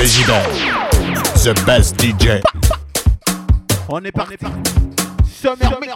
Végibel, the best DJ. On est parti. Summer Mix.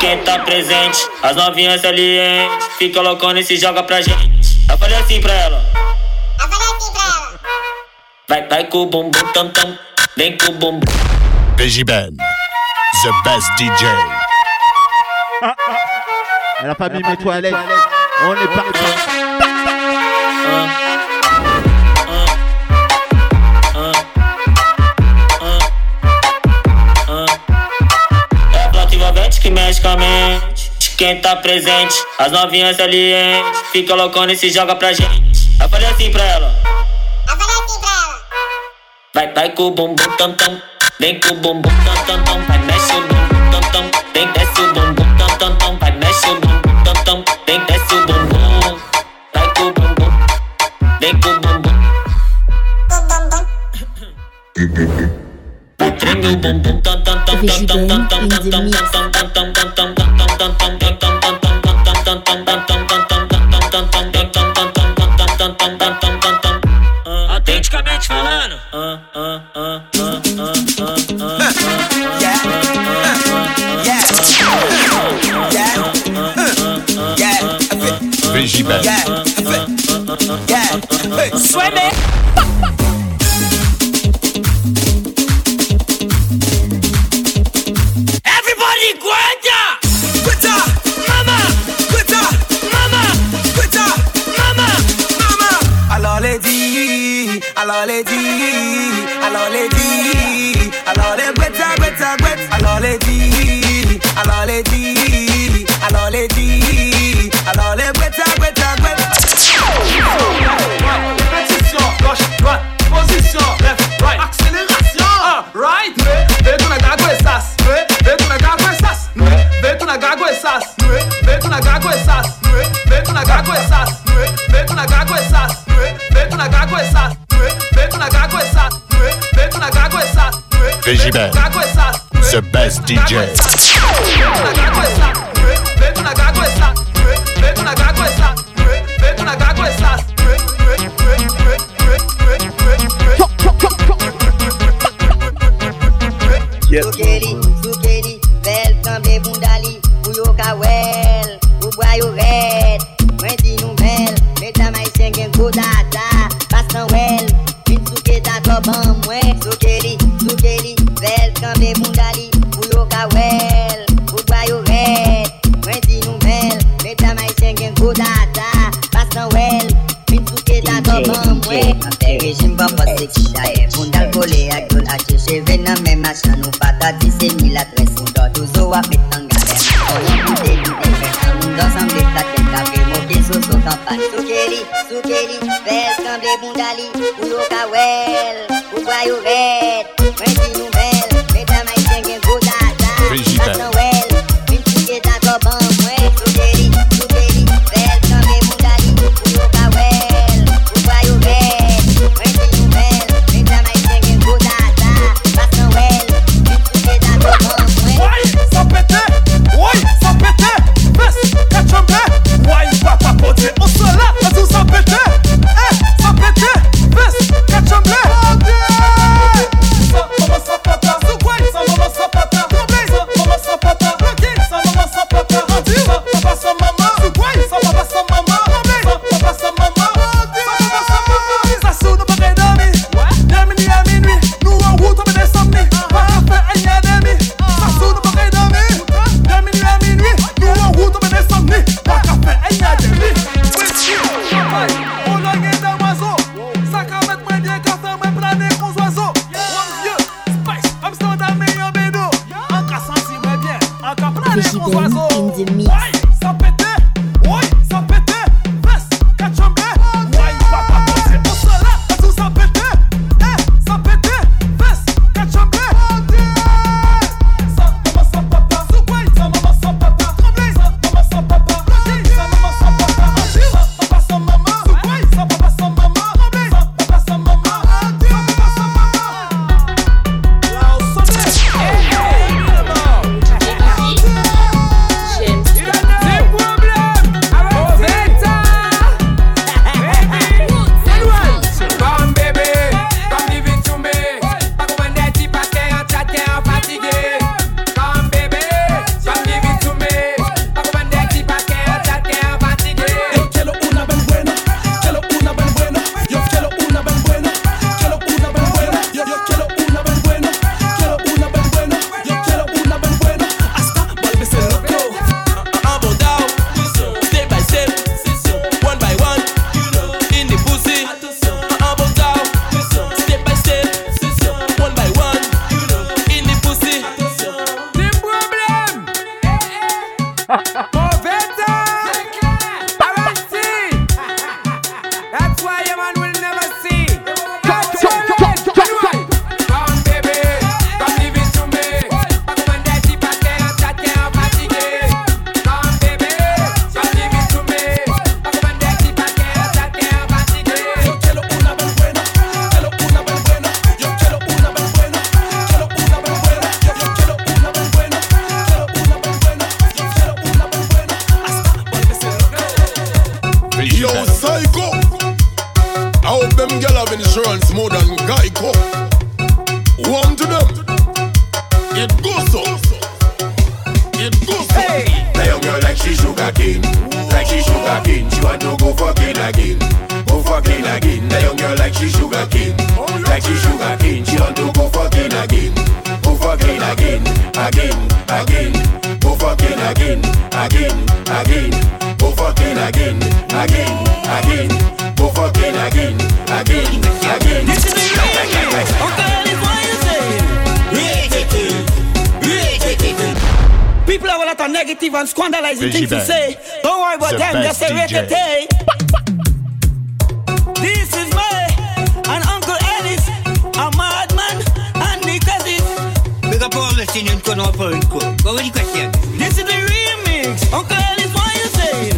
Végibel. As novinhas salientes, fica loucona e se joga pra gente. Eu falei assim pra ela. Eu falei assim pra ela. Vai, vai com o bumbum tam tam, vem com o bumbum. Végibel, the best DJ. Elle a pas mis mes toilettes. On est parti. Envolvente que mexe com a mente. Quem tá presente, as novinhas salientes, fica loucona e se joga pra gente. Eu falei assim pra ela. Eu falei assim pra ela. Vai, vai com o bumbum tam tam, vem com o bumbum tam tam tam, vai mexe o bumbum tam tam, vem desce o bumbum tam tam tam, vai mexe o bumbum tam tam, vem desce o bumbum, vai com o bumbum, vem com o bumbum. Treme o bumbum tam tam tam tam tam Vigidão in the mix. Atleticamente falando. VJ Ben. Suene. Les dit, alors les dit, alors les quitter, quitter, quitter. Alors les dit, alors les dit, alors les dit, alors les. Répétition, gauche, droite, position, left, right, accélération. Ah, right, vem tu na gago essas, vem tu na gago essas, vem tu na gago essas, vem tu na gago essas, Régiment, The Best DJ. chan nou patati se ni la tres Mou do touzo a petanga dem Konan pute li defen An moun dan sanble platen Kafe moke sou sou kampan Soukeli, soukeli, vel sanble bundali Ou yo kawel, ou kwayo vel DJ. This is my and Uncle Ellis, a madman and the cousins. Big up all the singing, good up all Go with the question. This is the remix. Uncle Ellis, why you say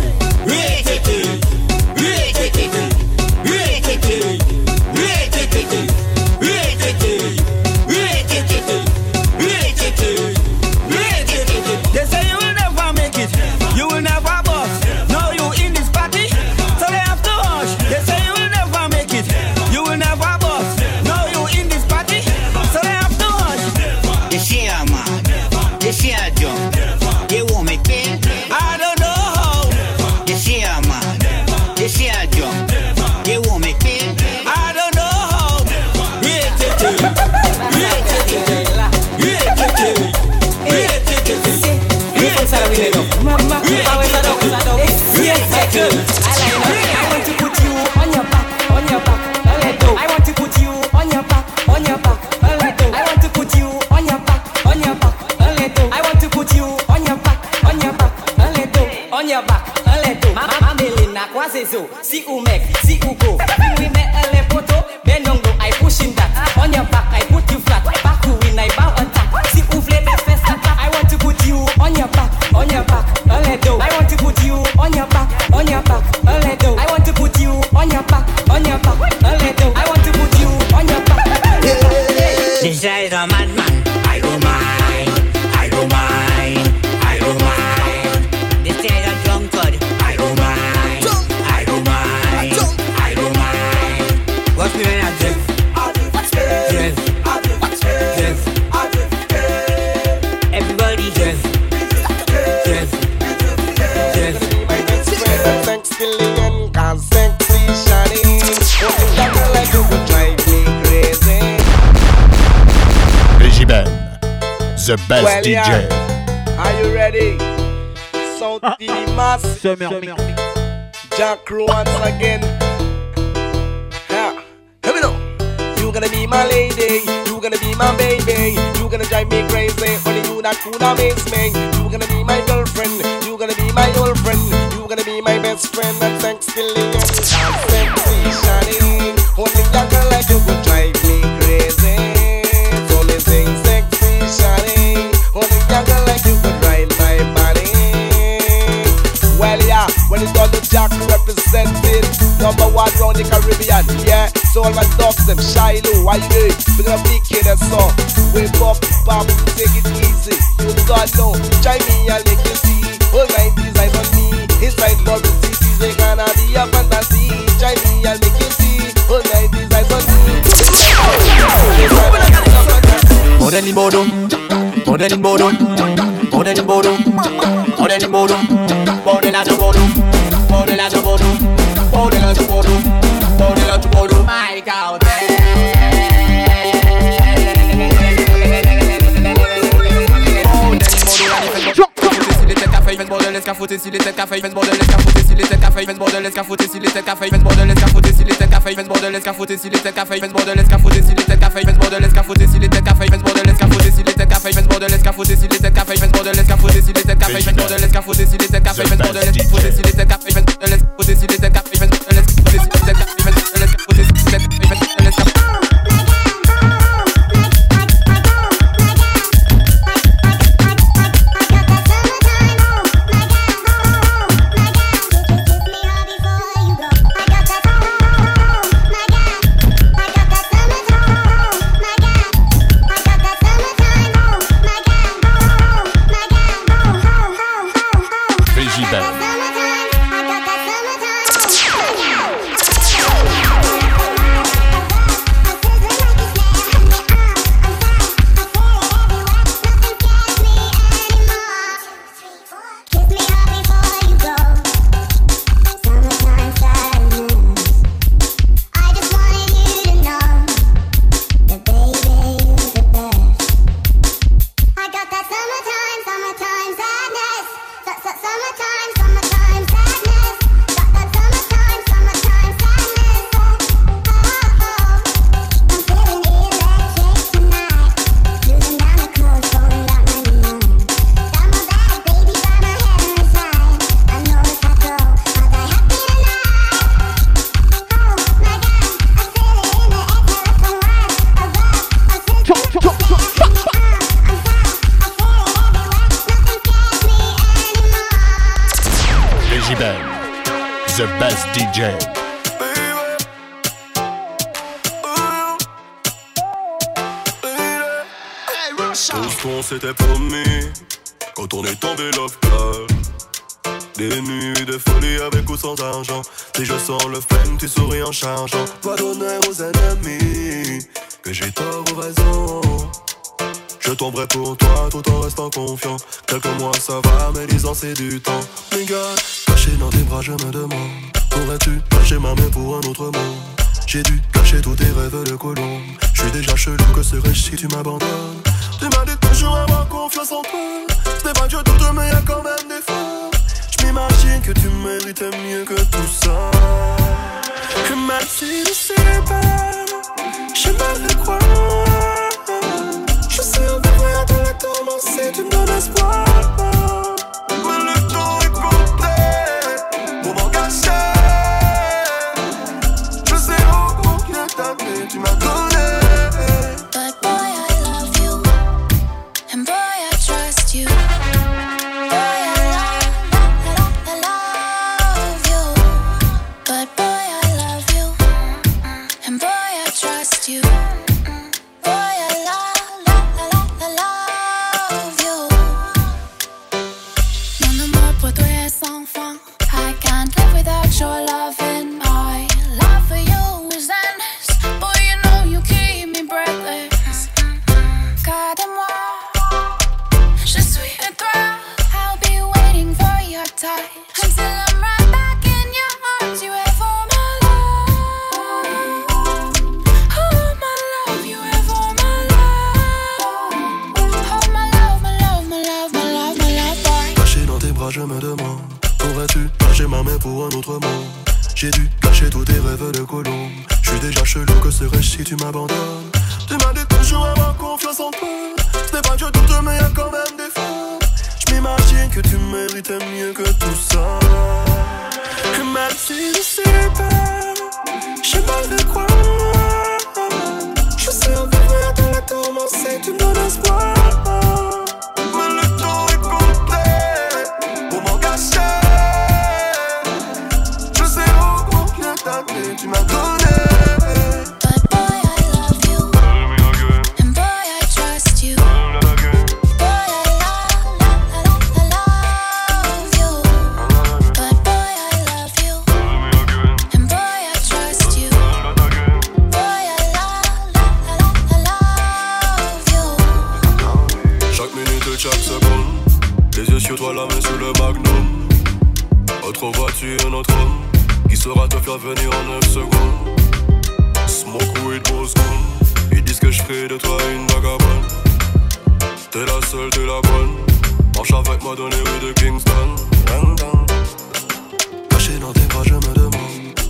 the best Well, DJ. yeah. Are you ready? South Mass. Summer mix. Jack Crow once again. Yeah. Here we go. You gonna be my lady. You gonna be my baby. You gonna drive me crazy. Only you that could amaze me. You gonna be my girlfriend. You gonna be my old friend. You gonna be my best friend. And thanks to Leon. When it's done, the Jack represented number one round the Caribbean. Yeah, so all my dogs, them Shiloh, why you doing? We're gonna be kid and song. Wake up, pop, take it easy. You don't know, try me and make you see. All my eyes on me, inside bubble cities, they gonna be a fantasy. Try me and make you see. All my eyes on me. Modern in Bodo, modern in Bodo, modern in Bodo, modern in Bodo, modern at Bodo, modern at Bodo, modern at Bodo, modern at Bodo. My God, bordel escafoté si les têtes café Vens bordel escafoté si les têtes café Vens bordel escafoté si les têtes café Vens bordel escafoté si les têtes café Vens bordel escafoté si les têtes café Vens bordel escafoté si les têtes café Vens bordel escafoté si les têtes café Vens bordel escafoté café, je bord de l'escafou, décide les têtes café, je bord de l'escafou, décide les têtes café, je bord de l'escafou, décide les têtes café, je bord de l'escafou, décide les têtes café, je bord de l'escafou, décide Des nuits de folie avec ou sans argent. Si je sens le femme, tu souris en chargeant. Pas d'honneur aux ennemis, que j'ai tort ou raison. Je tomberai pour toi tout en restant confiant. Quelques mois ça va, mais dix ans c'est du temps. Gars, caché dans tes bras, je me demande. Pourrais-tu cacher ma main pour un autre monde J'ai dû cacher tous tes rêves de colombe. Je suis déjà chelou, que serais-je si tu m'abandonnes? Tu m'as dit toujours avoir confiance en toi. Ce n'est pas Dieu tout, mais y a quand même des fois. Je m'imagine que tu méritais mieux que tout ça. Que si je sais pas, je me fais croire. Je sais en vrai à la commencer, tu me donnes espoir. Les yeux sur toi, la main sur le magnum. Autre voiture, un autre homme qui saura te faire venir en 9 secondes. Smoke weed, Moscow. Ils disent que je ferai de toi une vagabonde. T'es la seule, t'es la bonne. Marche avec moi dans les rues de Kingston. Caché dans tes bras, je me demande.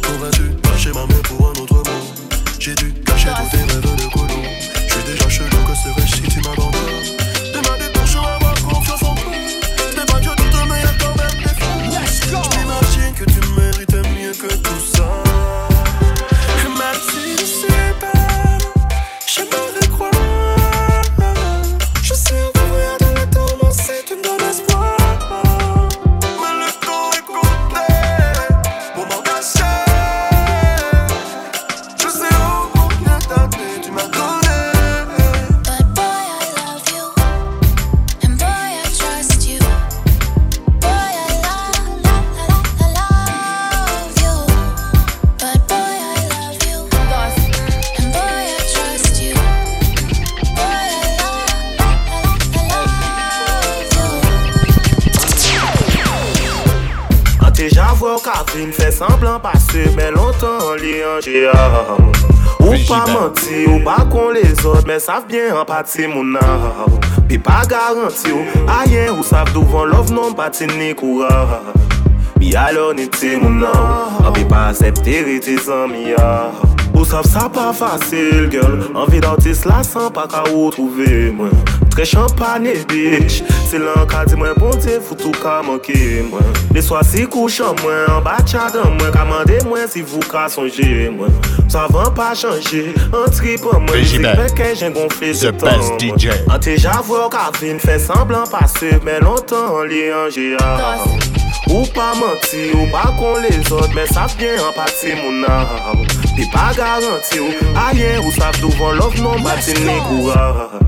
Pourrais-tu lâcher ma main pour un autre monde J'ai dû cacher tous tes rêves de se men lontan li anje a. Ou pa manti, ou pa kon les od, men sav bien an pati moun a. Pi pa garanti ou, ayen ou sav douvan lov non pati ni koura. Alo ni ti moun a, an pi pa asepte riti zan mi a. Ou sav sa pa fasil, girl, an vi dautis la san pa ka ou trouve mwen. Fre champagne, bitch. Se lan ka di mwen bonte, foutou ka manke mwen Le swa si kouchan mwen, an ba chadan mwen Ka mande mwen si vou ka sonje mwen Sa van pa chanje, an trip an mwen Zik peke jen gonfle se tan mwen An te javwe ou ka vin, fe semblan pase Men lontan an li anje a. Ou pa manti, ou pa kon le zot Men saf gen an pati moun a Pi pa garanti ou, a ye ou saf Douvan love non bati ne koura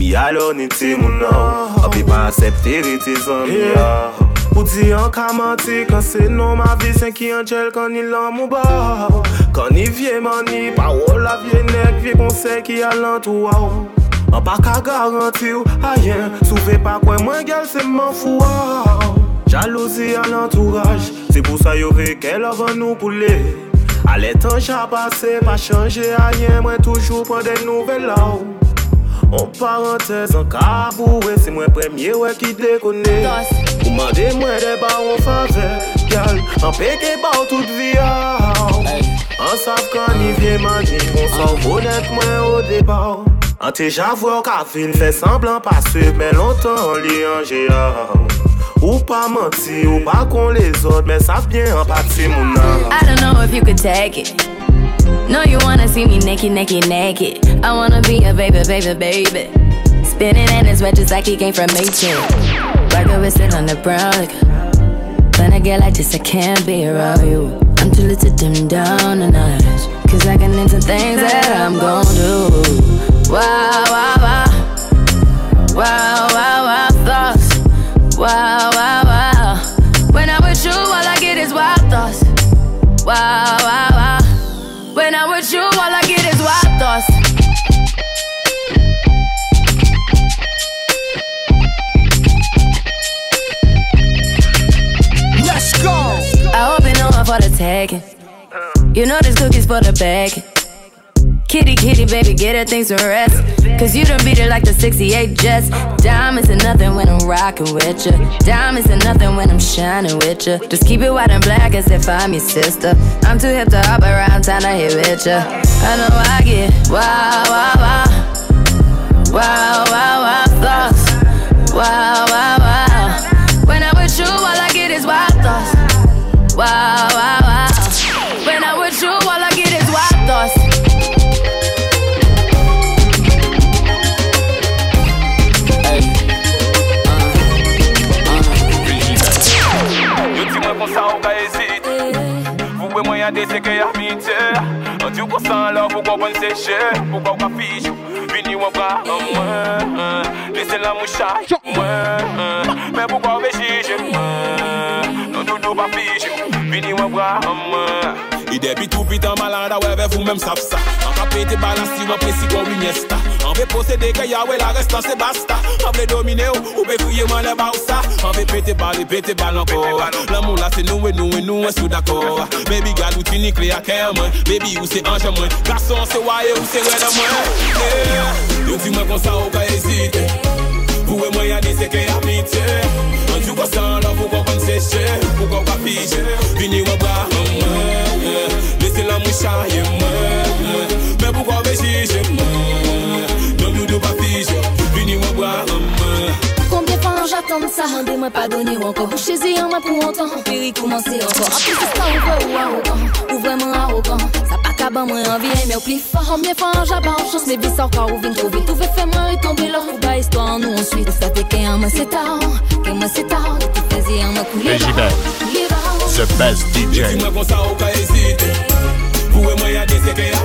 Bi alo ni ti moun nou. Oh. Api pa ansepte li ti zon mi ya. Ou di an kaman ti Kansi nou ma visen ki an jel Kan ni lan mou ba. Kan ni vie mani Pa ou la vie nek Vie konsen ki alan tou waw An pa ka garanti ou ayen Souve pa kwen mwen gel se man fou waw Jalouzi an l'entouraj Se pou sa yore ke lavan nou poule Ale tan jan pase Pa chanje a yen mwen toujou pren de nouvel la ou. An parantez an kabouwe Se mwen premye we ki dekone Ou mande mwen de ba ou fave Gyal, an peke ba ou tout via An sav kan ni vye mani On sa ou bonet mwen ou deba An te javwe ou ka vil Fè semblan pa suiv Men lontan li an jea Ou pa manti, ou pa kon les ot Men sav bien an pati mounan I don't know if you could take it. No, you wanna see me naked, naked, naked. I wanna be a baby, baby, baby. Spinning in his red just like he came from Matrix. Rocket with sit on the brown. Like, when I get like this, I can't be around you. I'm too little to dim down a notch. Cause I can into things that I'm gon' do. Wow. Wow, wow, wow. Tagging. You know this cookie's for the bag. Kitty, kitty, baby, get her things to rest. Cause you done beat it like the 68 Jets. Diamonds are nothing when I'm rocking with ya. Diamonds are nothing when I'm shining with ya. Just keep it white and black as if I'm your sister. I'm too hip to hop around town to hit with ya. I know I get wow, wow, wow. Wow, wow, wow, thoughts. Wow, wow. péché, pourquoi pas fiche. Vini ou bras en moi, laissez la mouche moi, mais pourquoi me juger moi Non, tout pas fiche, vini ou bras en moi. Il débite tout pitan malade, ouais, vous même savez ça. te balansi ou apresi kon winyesta An ve posede ke yawe la restan se basta. An ve domine ou, ou ve fouye man le ba ou sa. An ve pete bal e pete bal anko. L'amou la se nou e nou e nou e sou dako Baby gal ou ti ni kle a kerman Baby ou se anje mwen Garson se waye ou se reda mwen eh, Yo di mwen kon sa ou ka ezite Pou e mwen yade se ke amite An jou kon san la pou kon kon seche Pou kon kon fije Vini wabra an mwen Lese la mwen chaye mwen Doudou pa Vini Combien de fois j'attends ça? Demande pas donner encore Chez en a pour longtemps Puis il commence encore. Après c'est ça ou arrogant Ou vraiment arrogant. Ça pas qu'à ban moi envie mais au plus fort. Combien de fois j'abats chance ou vine trop vite Tout fait faire moi retomber là. Ou bah histoire nous ensuite. Ça fait qu'un moi c'est tard Qu'un moi c'est tard Tout faisait un moi couler the best DJ. mwen kon sa ou ka ezite Pou e mwen ya la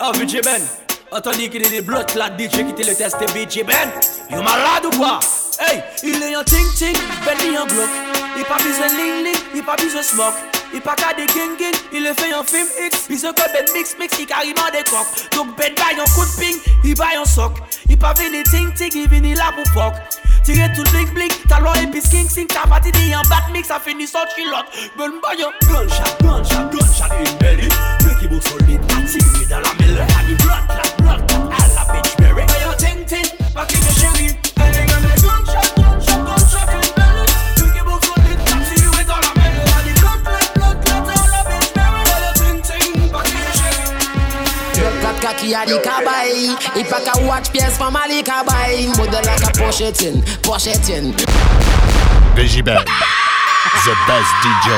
oh, Ben. Qu'il est des blocs là DJ qui le test VJ Ben. Yo malade ou quoi? Hey Il est en ting ting Ben il en bloc. Il pas besoin ling ling Il pas besoin smoke. I pa ka de gen gen, i le fe yon film X I se ke bed mix mix, i kariman de kok Dok bed bay yon kout ping, i bay yon sok I pa vini ting ting, i vini la pou pok Tire tout blink blink, talon epis king sing Ta pati di yon bat mix, a fini son chilot Bel mba yon gunshot, gunshot, gunshot In belly, breki bok solid, ati mi dan la mele kabay I pa ka watch pièce from a li kabay Model like a pochetin, pochetin VJ Ben, the best DJ.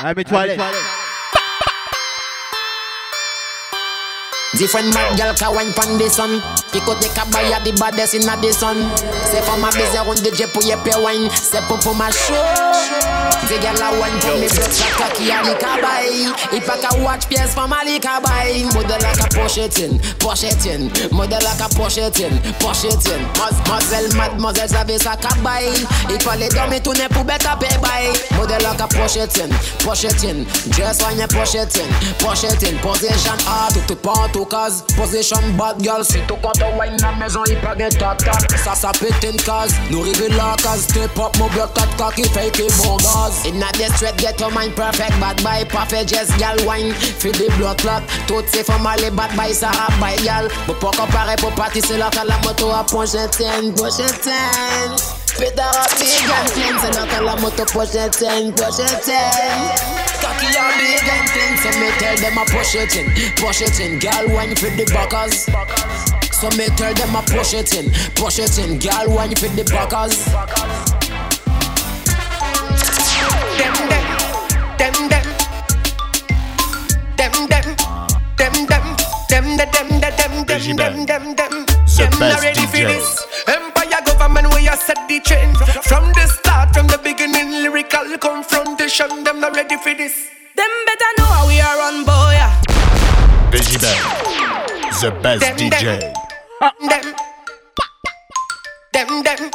Ah, mets-toi à Different mad gal ka wine pan the sun. Pick out the kabay a the baddest in the sun. C'est ma busy round the jet pour y pay wine. C'est pour pour ma show. The gal a wine for me blood clot kaki a the kabay I pa ka watch pièce from a li kabay Model like a pochetin, pochetin Model like a pochetin, pochetin Mademoiselle, mademoiselle savait sa kabay Il fallait dormir tourner pour bête à pay bay Model like a pochetin, pochetin Dress wine pochetin, pochetin Position hard, tout pas en tout cas Position bad girl. Si tout compte wine maison il pas gain tac tac Ça ça pète une case Nous rive la case Step up mon bloc 4 cock il fait que bon gaz In a the straight get your mind perfect. Bad boy parfait just gal wine. Feel the blood clot. Toutes ces femmes aller bad boy ça rap by gal Pour pas comparer pour partir c'est là que la moto a pochetin Pochetin Pétard à big and clean que la moto pochetin Pochetin Cocky a big and clean So me tell them a pochetin Pochetin Girl wine for the backers So me tell them a pochetin Pochetin Girl wine for the backers Them them, them them, them them, them them, them the them the them them them them them. The Them not best ready for DJ. this. Empire government we a set the trend from the start, from the beginning. Lyrical confrontation. Them not ready for this. Them better know how we are on boy VJ Ben, the best Them, DJ. Them, them,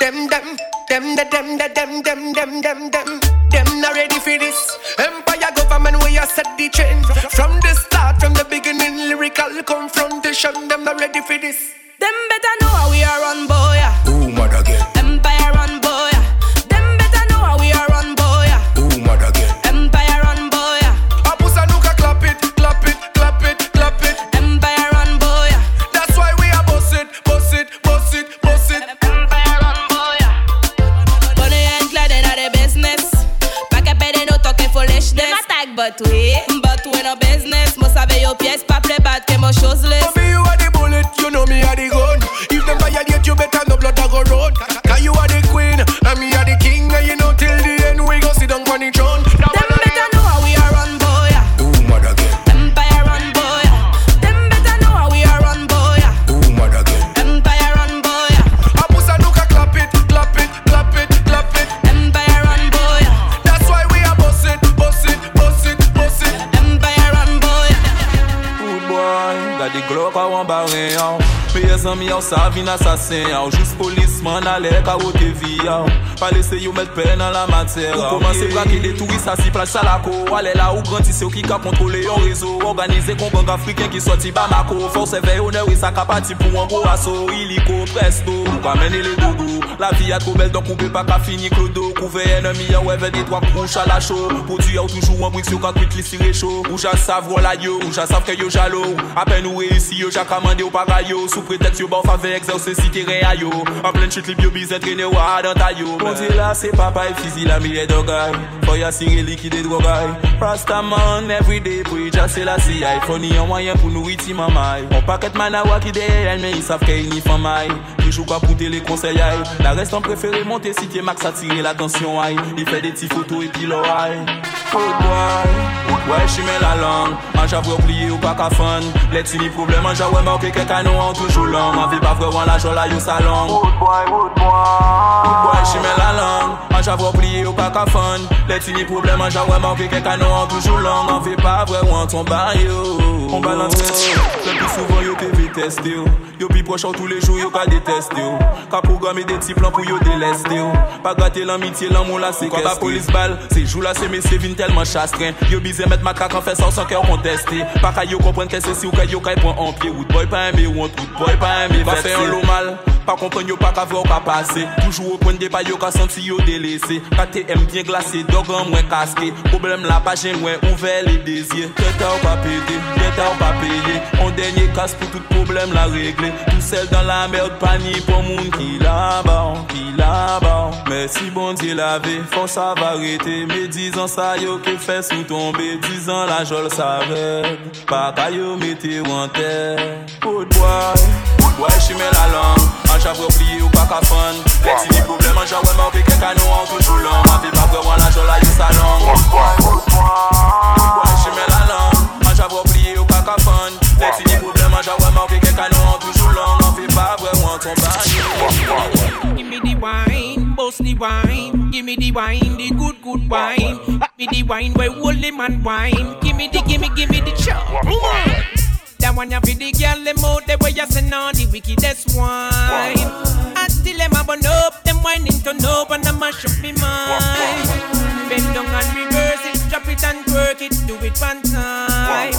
them, them, them, them, them, the them, the them, them, them, them, them, them not ready for this. Empire government, we are set the trend from the start, from the beginning. Lyrical confrontation, them not ready for this. Them better know how we are run, boy. mad again. Them but we, but we no business. Must have your pièces, pas play bad, que mon chose list. Mommy, you are the bullet, you know me are the vinda sa o Ou jous polis man ale ka wote pa lese yo met pe nan la mater. Ou komanse brake de touris sa si plaj salako Ale la ou granti se ou ki ka kontrole yon rezo. Organize kon gang afriken ki soti Bamako Force Forse veyo ne wisa kapati pou an gro aso Iliko presto Ou ka mene le dodo. La vi a tro bel don ou pa ka fini klodo Kouve enemi an ah weve de dwa kouch ala cho Podi a ou oh, toujou an briks yo ka kwit li sire cho Ou ja sav wala yo, ou ja sav ke yo jalo. Apen ou reisi yo, ja kamande ou para yo Sou pretext yo ba ou fave exerse si kere a yo An plen chit li biyo bizen trene ou a adan tayo c'est papa et fils, il a mis les deux gars. Boy, assiré, liquide, deux gars. Rasta man, everyday, pour y la CIA. Faut ni un moyen pour nous ouïti, maman. Mon paquet manawa qui derrière elle, mais ils savent qu'elle n'y font mal. Ils jouent pas pour les conseils. La restante préférée, monter si t'es max, attirer l'attention, aïe. Il fait des petites photos et puis l'oreille. Oh, boy, oh, boy, j'y mets la langue. An javwe oubliye ou pa ka fan Let si ni problem an javwe mbanke ke kano an toujou lang An vi pa vre wan la jola yo salong Wood boy, wood boy. Wood boy shime la lang An javwe oubliye ou pa ka fan Let si ni problem an javwe mbanke ke kano an toujou lang An vi pa vre wan ton bar yo. On balantre yo. Le pi souvan yo ke viteste yo. Yo pi prochaw tou le jou yo ka deteste yo. Ka programe de ti plan pou yo deleste yo. Pa gate l'amitié l'amou la sekeste Kwa pa polis bal, se jou la se me se vin telman chastren Yo bize met makak an fe sa ou san kè ou konteste investi Pa kayo kompren ke se si ou kayo kay pon anpye Woodboy pa eme, wontwoodboy pa eme Va fe yon lo mal. Pa kompren yo pa kavre ou ka pase. Toujou ou pwende pa yo ka santi yo delese Kate m bien glase, dogan mwen kaske Problem la pa jen mwen ouve le dezye. Teta ou pa pete, teta ou pa peye. On denye kas pou tout problem la regle. Tout sel dan la merd pa ni pou moun ki la ba Ki la ba Mersi bon di lave, fon sa va rete. Me dizan sa yo ke fes ou tombe. Dizan la jol sa veb Pa kayo mete ou an ter Oudboy boy, ouais j'y mets la langue. An j'avoue oublié ou pas qu'à fun. Les petits problèmes an j'avoue marqué que canon en toujours long. Ma vie pas vraiment la jol à yo sa langue. Ouais j'y mets la langue. An j'avoue oublié ou pas qu'à fun. Les petits problèmes an j'avoue marqué que canon en toujours long. Ma vie pas vraiment ton bail Give me the wine, boss the wine. Give me the wine, the good, good wine. Give me the wine where holy man wine. Give me the, give me, give me the chop. That one you for the girl them out the way you send on the wickedest wine. Until them a burn up, them whining turn up and I mash up me mind. Bend down and reverse it, drop it and twerk it, do it one time.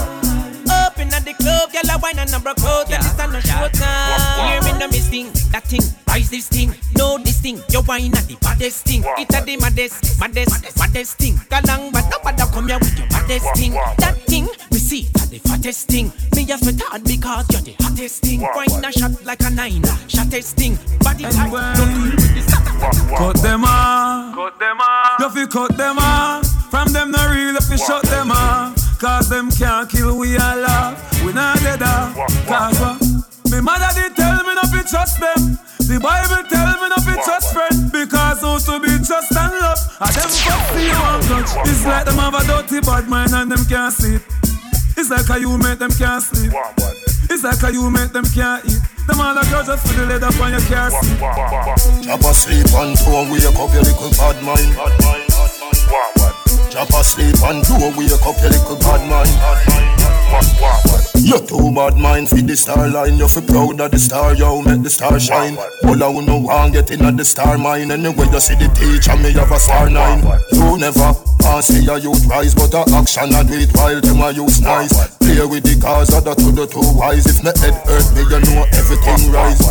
Up in at the club, girl a wine and a broke out, and it's not no show time. Hear me no miss that thing, rise this thing, know this thing. Your wine at the baddest thing, it at the maddest, maddest, maddest thing. Galang, but nobody come here with your baddest thing. That thing, we see at the fattest thing. Me just me tired because you're the hottest thing. Wine a shot like a nine, shottest thing. Body tight, don't deal with this. Cut them off. Cut them off. You fi cut them off. From them no real, if you fi shut them off. Cause them can't kill we all off. We not dead off. Cause what? Me mother did tell me not to trust them. The Bible tell me not to trust friend. Because who to be trust and love. And them fuck see you and touch. It's like them have a dirty bad mind and them can't sleep. It's like how you make them can't sleep. It's like how you make them can't eat. Them all the girls just for the leather on your car seat. Jab asleep and two wake up your little bad mind. Jab asleep and two wake up your little bad mind. You too bad mind for the star line. You feel proud of the star, yo, make the star shine. All I no want get in at the star mine. Anyway, you see the teacher, me have a star nine. You never pass see a youth rise, but a action I do it while them a use nice. Play with the cars, other to the two wise. If me head hurt me, you know everything rise.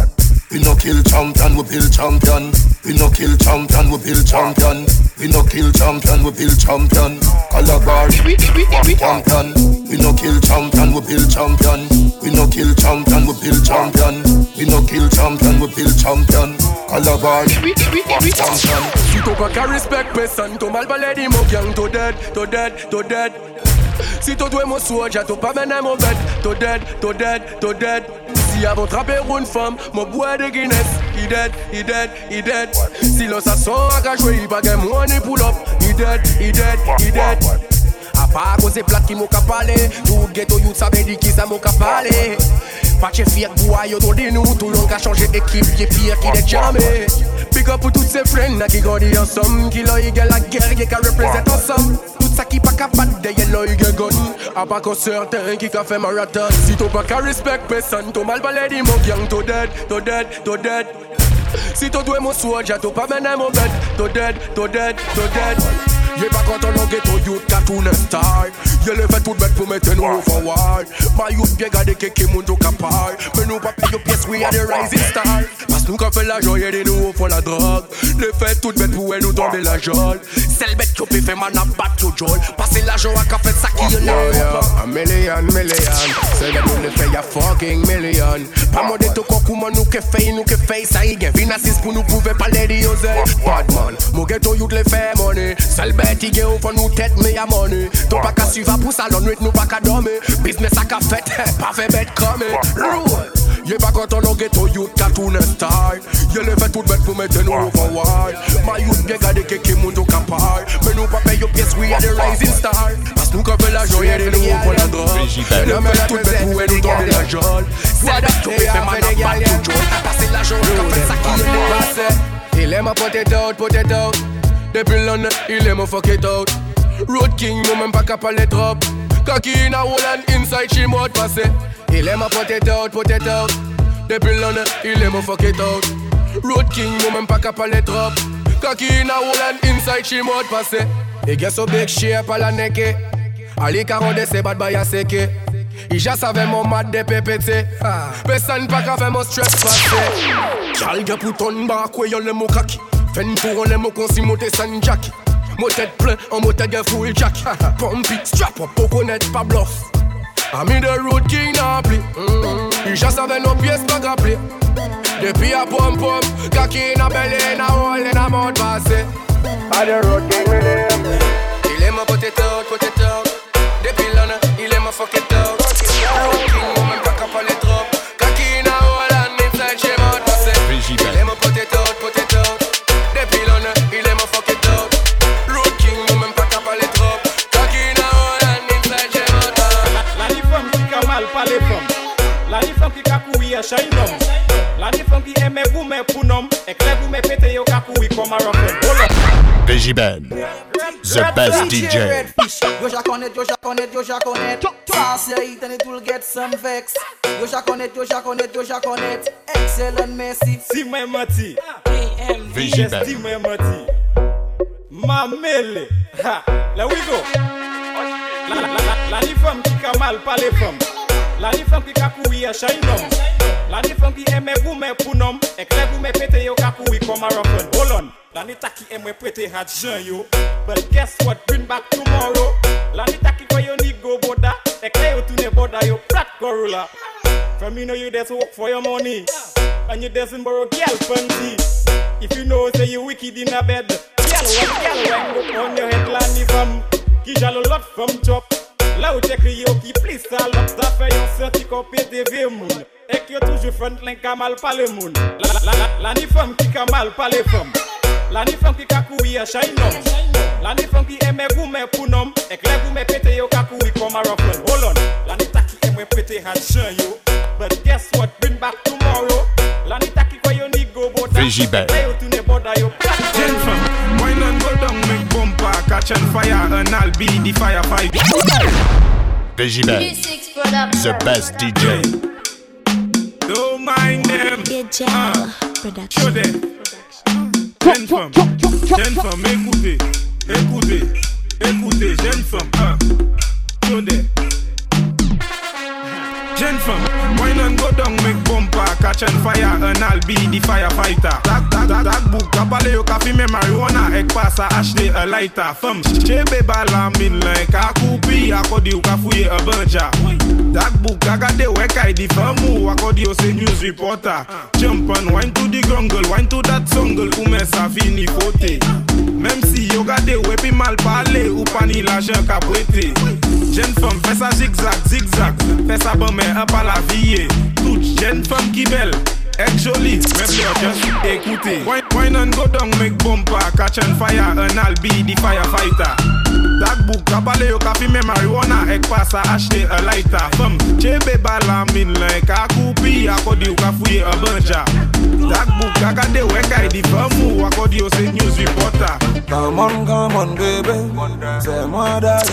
We no kill champion, we build champion. We no kill champion, we build champion. We no kill champion, we build champion. Calabar, champion. We no kill champion, we build champion. We no kill champion, we build champion. We no kill champion, we build champion. Calabar, champion. Si t'as pas qu'à respect personne, ton mal balai dit mon gang, to dead, to dead, to dead. Si t'as doué mon soldier, t'as pas mené mon bed, to dead, to dead, to dead. Si avant trapper une femme, mon bois de Guinness, he dead, he dead, he dead. Si l'on s'asson à jouer, il pas gagne money pull up, he dead, he dead, he dead. A Pa koze plat ki mou ka pale Tou geto yout sa bedi ki sa mou ka pale Pache fiek bouwa yo ton di nou Tou lon ka chanje ekip ki pier ki de jame Big up pou tout se fren na ki godi ansom Ki lo yi la ger ye ka represent ansom Tout sa ki pa kapat de ye lo yi gen gon A pa kon certain ki ka fe maraton Si tou pa ka respect pesan Tou mal pale di mou gyang Tou dead, tou dead, tou dead. Si tou dwe mou soja Tou pa menen mou bed Tou dead, tou dead, tou dead. Y'a pas quand on ghetto youth qu'à tout ne style Y'a le fait tout mettre nous au forward My youth bien gardé que qui moun tout capable Mais nous pas payer pièce, we are the rising star nous qu'on fait la joie, des nouveaux font la drogue. Le fait tout bête pour nous tomber la jolle. C'est le bête qui faire man à battre jolle Passer la joie à café ça qui est oh, là A million, million. C'est le monde le fait y'a fucking million. Pas moi de tout comment nous que fait, nous que fait ça y gagne. Vin assist pour nous prouver pas les diosés Badman, mon ghetto youth le fait money. Seul bête il gagne pour nous tête mais y'a money. Ton pas qu'à suivre pour ça l'on nous pas qu'à dormir. Business à qu'à fait, pas fait bête comme Rule Y'a pas quand on ghetto youth qu'à tout ne style Y'a le fait tout pour mettre nous au forward My youth bien gardé que qui moun tout capable Mais nous pas payer pièce we are the rising star. Nous qu'on fait la joie y'a des nouveaux pour la drogue Le fait tout bête pour nous tomber la jolle C'est bête qu'on fait man à balle tout jolle Passer la qu'à fait ça qui est passé Il aime à potato out, potato out. Depuis l'année, il aime fuck it out. Road King, nous même pas capable de trop. Cocky in a hole and inside she mode passé. Il aime put it out, put it out. Depuis l'année, il aime fuck it out. Road King, nous même pas capable de trop. Cocky in a hole and inside she mode passé. Et get so big shape à la neke. Ali caron de ses bad boy à seke. Il já savait mon mat de PPT Personne pas qu'à faire mon stress passé Cal ge pou ton ba kwe yon le mo kaki Fen pou on le mo konsi mote san jacki Mo tête plein, en mo tête gen full jack. Pump it, strap up, pou connaître pas bluff. Ami de road king na pli mm. Il já savait nos pièces pas grappler Depuis a pom pom Kaki na belly, na hole, na mode passé. A Mont Blanc. I'm the road king me name Il aime put it out, put shainom La ni fon ki eme bou men pounom Ek le bou men pete yo kakou yi koma rofen Hold Deji Ben The best DJ Yo yo yo get some vex Yo jaconet, yo jaconet, yo jaconet Excellent mercy Si mwen mati Deji Ben Si mati Mamele Ha, La, la, la ki kamal pa le La ni femme qui ka courir à shine homme La ni qui aime vous mais pour nom vous me pété yo ka courir comme un rock'n'roll Hold on. La ni ta qui aime prêter hat jean yo. But guess what? Bring back tomorrow. La ni ta qui kwa yo ni go boda Et que yo tourne boda yo plat Corolla. From you know you just work for your money. And you doesn't borrow girl fancy If you know say you wicked in a bed Girl what girl go on your head Lani femme Qui jalo lot from chop La ou chek riyo ki plis salop Sa fe yon senti kon pete ve moun Ek yo toujou front len kamal pale moun La, la, la, la ni fom ki kamal pale fom La ni fom ki kakouye chay nom La ni fom ki eme goume pou nom. Ek le goume pete yo kakouye kon marofon Holon, la ni taki emwe pete han chan yo. But guess what, bring back tomorrow. La ni taki kwa yo Ben. Gen fam, wine and go down, make bumper catch on fire, and I'll be the. Vegibel, the best DJ. Don't mind them. Ah, show them. Jeune femme, jeune femme, écoutez, écoutez, écoutez, jeune femme. Ah, show Jeune femme, why not go down, make bumper, catch on fire, and I'll be the firefighter. yo ka fime marijuana Ek pa sa achete a laita Fem chebe bala min lan Ka koupi akodi yo ka fouye a banja. Dakbou kagade wekay e di famu Akodi yo se news reporter. Jump and wine to the grungle Wine to that sungle Koumen sa fini fote Mem si yo gade wepi mal pale Ou pani la jen ka pwete Jen fem fesa zigzag zigzag Fesa bame apala viye Tout jen fem ki bel jeune femme qui belle, est jolie, même si just écoutez. Wine, wine and go down, make bumper, catch on fire, and I'll be the firefighter. That book, kabale yo kafi me marijuana, ek pasa acheter a lighter. Femme, chebe bala min like a coupi, akodi yo kafuye a banja. That book, agade weka di famu, akodi yo se news reporter. Come on, come on, baby. Moi daddy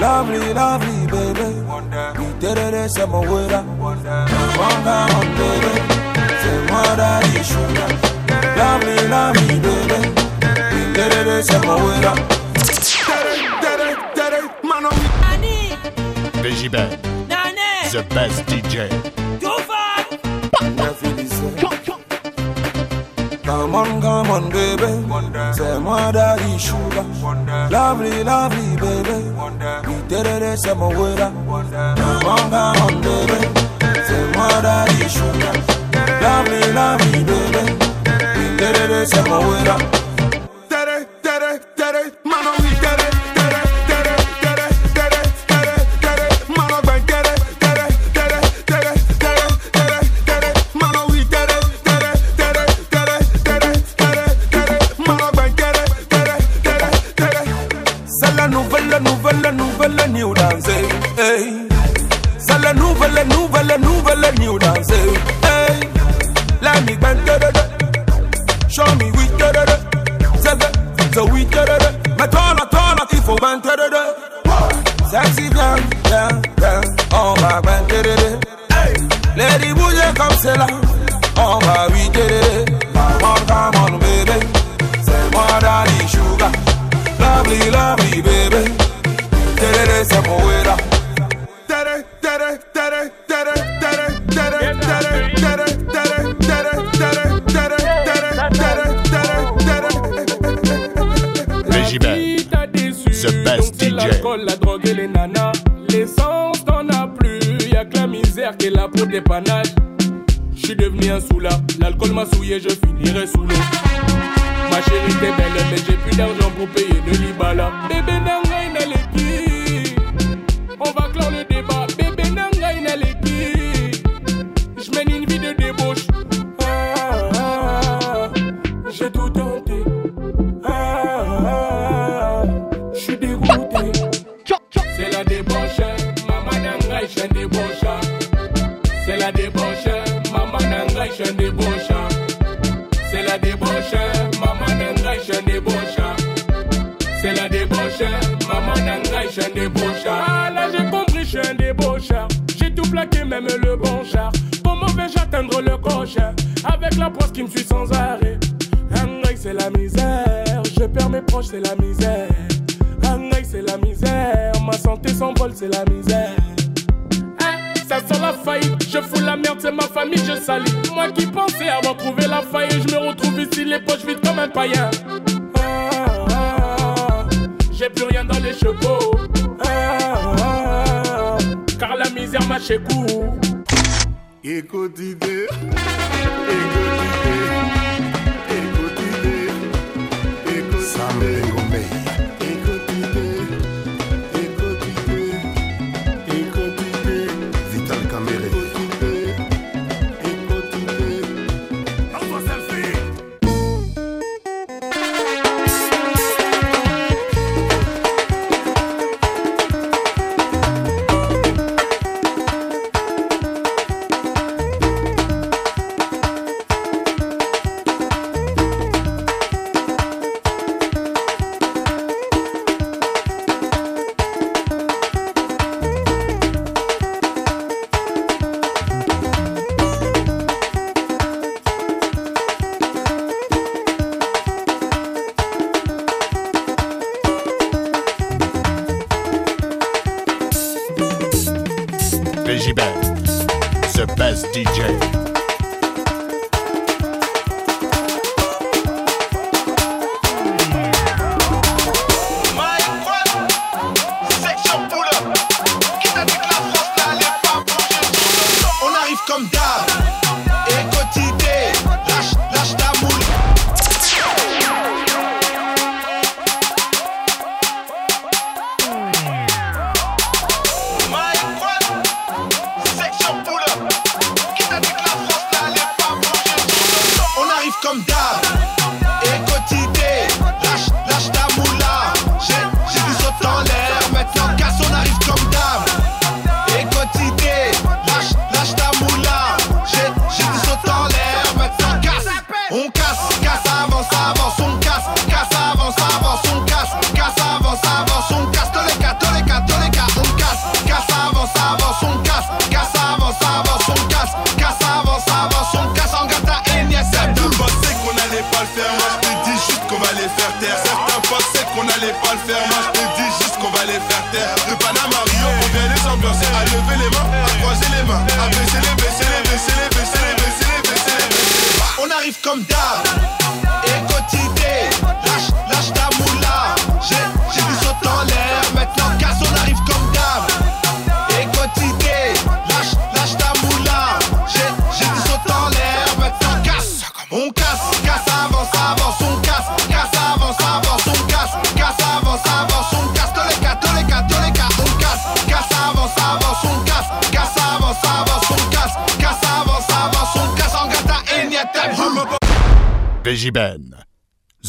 Lovely, lovely, baby. Iterere semowera Wanga ondere Semwara ishura Lami lami dere The best DJ Come on, come on, baby. Wonder. Say, mother, sugar. Wonder. Lovely, lovely, baby. Wonder ondere se mowera bonga ondere se mwara di shuka lovely lovely baby. Indere se l'alcool m'a souillé, je finirai sous l'eau. Ma chérie t'es belle, mais j'ai plus d'argent pour payer le libala. Bébé na leki, on va clore le débat. Un. Ah là j'ai compris, j'suis un débaucheur. J'ai tout plaqué, même le bon char. Comment vais-je atteindre le coche Avec la poisse qui me suit sans arrêt? Nangai, c'est la misère. Je perds mes proches, c'est la misère. Nangai, c'est la misère. Ma santé s'envole, c'est la misère. Hein, Ça sent la faillite, je fous la merde, c'est ma famille, je salis. Moi qui pensais avoir trouvé la faille, je me retrouve ici, les poches vides comme un païen. Plus rien dans les chevaux. Car la misère m'a chez coup. Écoute idée,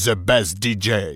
the best DJ.